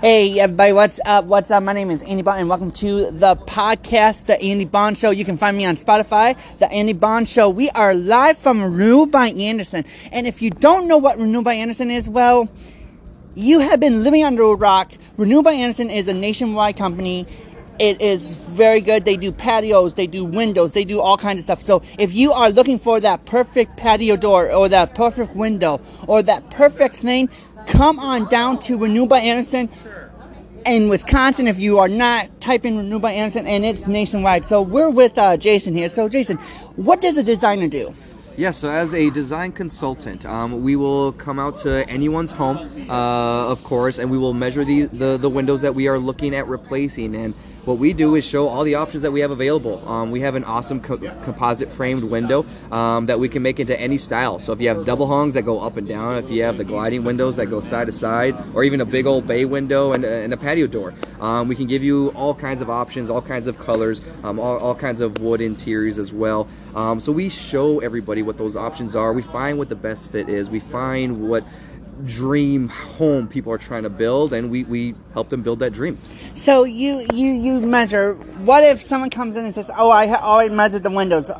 Hey everybody, what's up? What's up? My name is Andy Bond and welcome to the podcast, The Andy Bond Show. You can find me on Spotify, The Andy Bond Show. We are live from Renew by Andersen. And if you don't know what Renew by Andersen is, well, you have been living under a rock. Renew by Andersen is a nationwide company. It is very good. They do patios, they do windows, they do all kinds of stuff. So if you are looking for that perfect patio door or that perfect window or that perfect thing, come on down to Renew by Andersen in Wisconsin. If you are not, type in Renew by Andersen, and it's nationwide. So we're with uh, Jason here. So Jason, what does a designer do? Yeah, so as a design consultant, um, we will come out to anyone's home, uh, of course, and we will measure the, the, the windows that we are looking at replacing. And what we do is show all the options that we have available. Um, we have an awesome co- composite framed window um, that we can make into any style. So if you have double hungs that go up and down, if you have the gliding windows that go side to side, or even a big old bay window and, and a patio door, um, we can give you all kinds of options, all kinds of colors, um, all, all, kinds of wood interiors as well. Um, so we show everybody what those options are. We find what the best fit is. We find what dream home people are trying to build and we, we help them build that dream. So you you you measure what if someone comes in and says oh i oh, already measured the windows.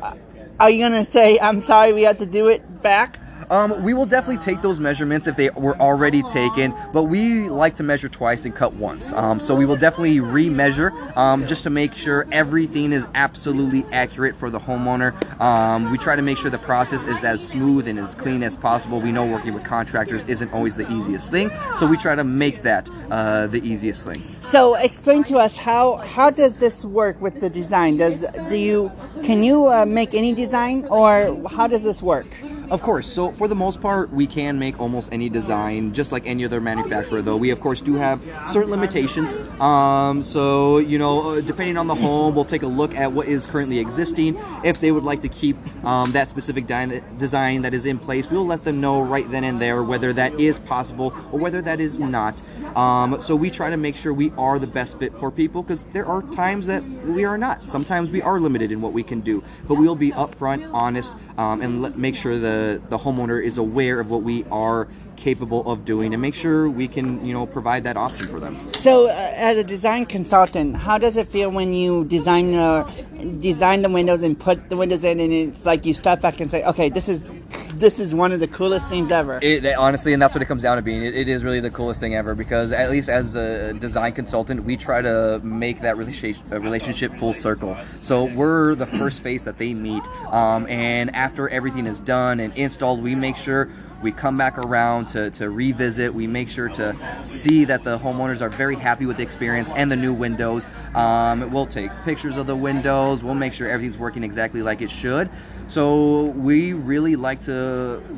Are you going to say i'm sorry we have to do it back um, we will definitely take those measurements if they were already taken, but we like to measure twice and cut once. Um, so we will definitely re-measure um, just to make sure everything is absolutely accurate for the homeowner. Um, we try to make sure the process is as smooth and as clean as possible. We know working with contractors isn't always the easiest thing, so we try to make that uh, the easiest thing. So explain to us how how does this work with the design? Does do you can you uh, make any design or how does this work? Of course. So for the most part, we can make almost any design, just like any other manufacturer. Though we, of course, do have certain limitations. Um, so you know, uh, depending on the home, we'll take a look at what is currently existing. If they would like to keep um, that specific design that is in place, we'll let them know right then and there whether that is possible or whether that is not. Um, so we try to make sure we are the best fit for people because there are times that we are not. Sometimes we are limited in what we can do, but we will be upfront, honest, um, and make sure the the homeowner is aware of what we are capable of doing and make sure we can you know provide that option for them. So uh, as a design consultant how does it feel when you design uh, design the windows and put the windows in and it's like you step back and say okay this is this is one of the coolest things ever. It, honestly, and that's what it comes down to being. It, it is really the coolest thing ever because at least as a design consultant, we try to make that relationship full circle. So we're the first face that they meet, um, and after everything is done and installed, we make sure we come back around to, to revisit. We make sure to see that the homeowners are very happy with the experience and the new windows. Um, we'll take pictures of the windows. We'll make sure everything's working exactly like it should. So we really like to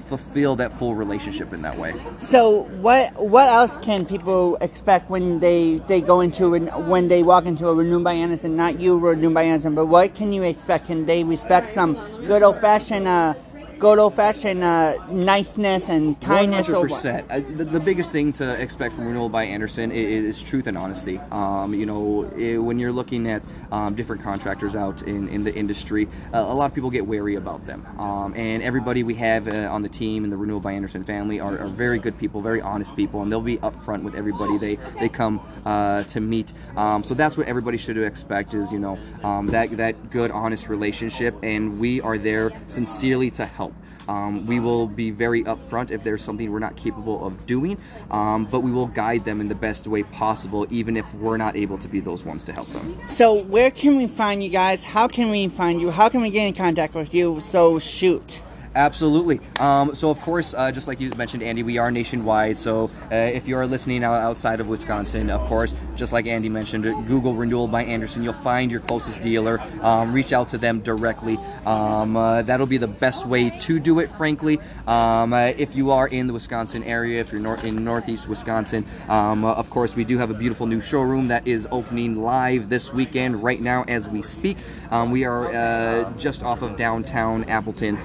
fulfill that full relationship in that way. So what what else can people expect when they, they go into when they walk into a Renew by Andersen? Not you, Renew by Andersen, but what can you expect? Can they expect some good old fashioned? Uh, good old fashioned uh, niceness and kindness. 100%. Uh, the, the, biggest thing to expect from Renewal by Andersen is, is truth and honesty. Um, you know, it, when you're looking at um, different contractors out in, in the industry, uh, a lot of people get wary about them. Um, and everybody we have uh, on the team and the Renewal by Andersen family are, are, very good people, very honest people, and they'll be upfront with everybody they, they come uh, to meet. Um, so that's what everybody should expect is, you know, um, that, that good, honest relationship, and we are there sincerely to help. Um, we will be very upfront if there's something we're not capable of doing, um, but we will guide them in the best way possible, even if we're not able to be those ones to help them. So, where can we find you guys? How can we find you? How can we get in contact with you? So, shoot. Absolutely. Um, so, of course, uh, just like you mentioned, Andy, we are nationwide. So, uh, if you are listening outside of Wisconsin, of course, just like Andy mentioned, Google Renewal by Andersen. You'll find your closest dealer. Um, reach out to them directly. Um, uh, that'll be the best way to do it, frankly. Um, uh, if you are in the Wisconsin area, if you're nor- in Northeast Wisconsin, um, uh, of course, we do have a beautiful new showroom that is opening live this weekend, right now as we speak. Um, we are uh, just off of downtown Appleton,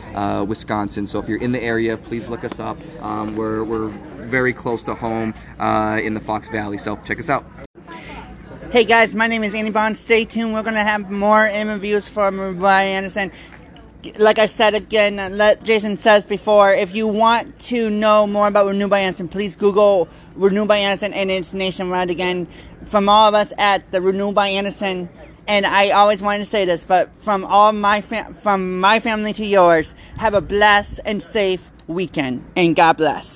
Wisconsin. Wisconsin. So if you're in the area, please look us up. Um, we're, we're very close to home uh, in the Fox Valley, so check us out. Hey guys, my name is Andy Bond. Stay tuned. We're going to have more interviews from Brian Anderson. like I said again, let Jason says before, if you want to know more about Renew by Andersen, please Google Renew by Andersen and it's nationwide again. From all of us at the Renew by Andersen, and I always wanted to say this, but from all my fam- from my family to yours, have a blessed and safe weekend, and God bless.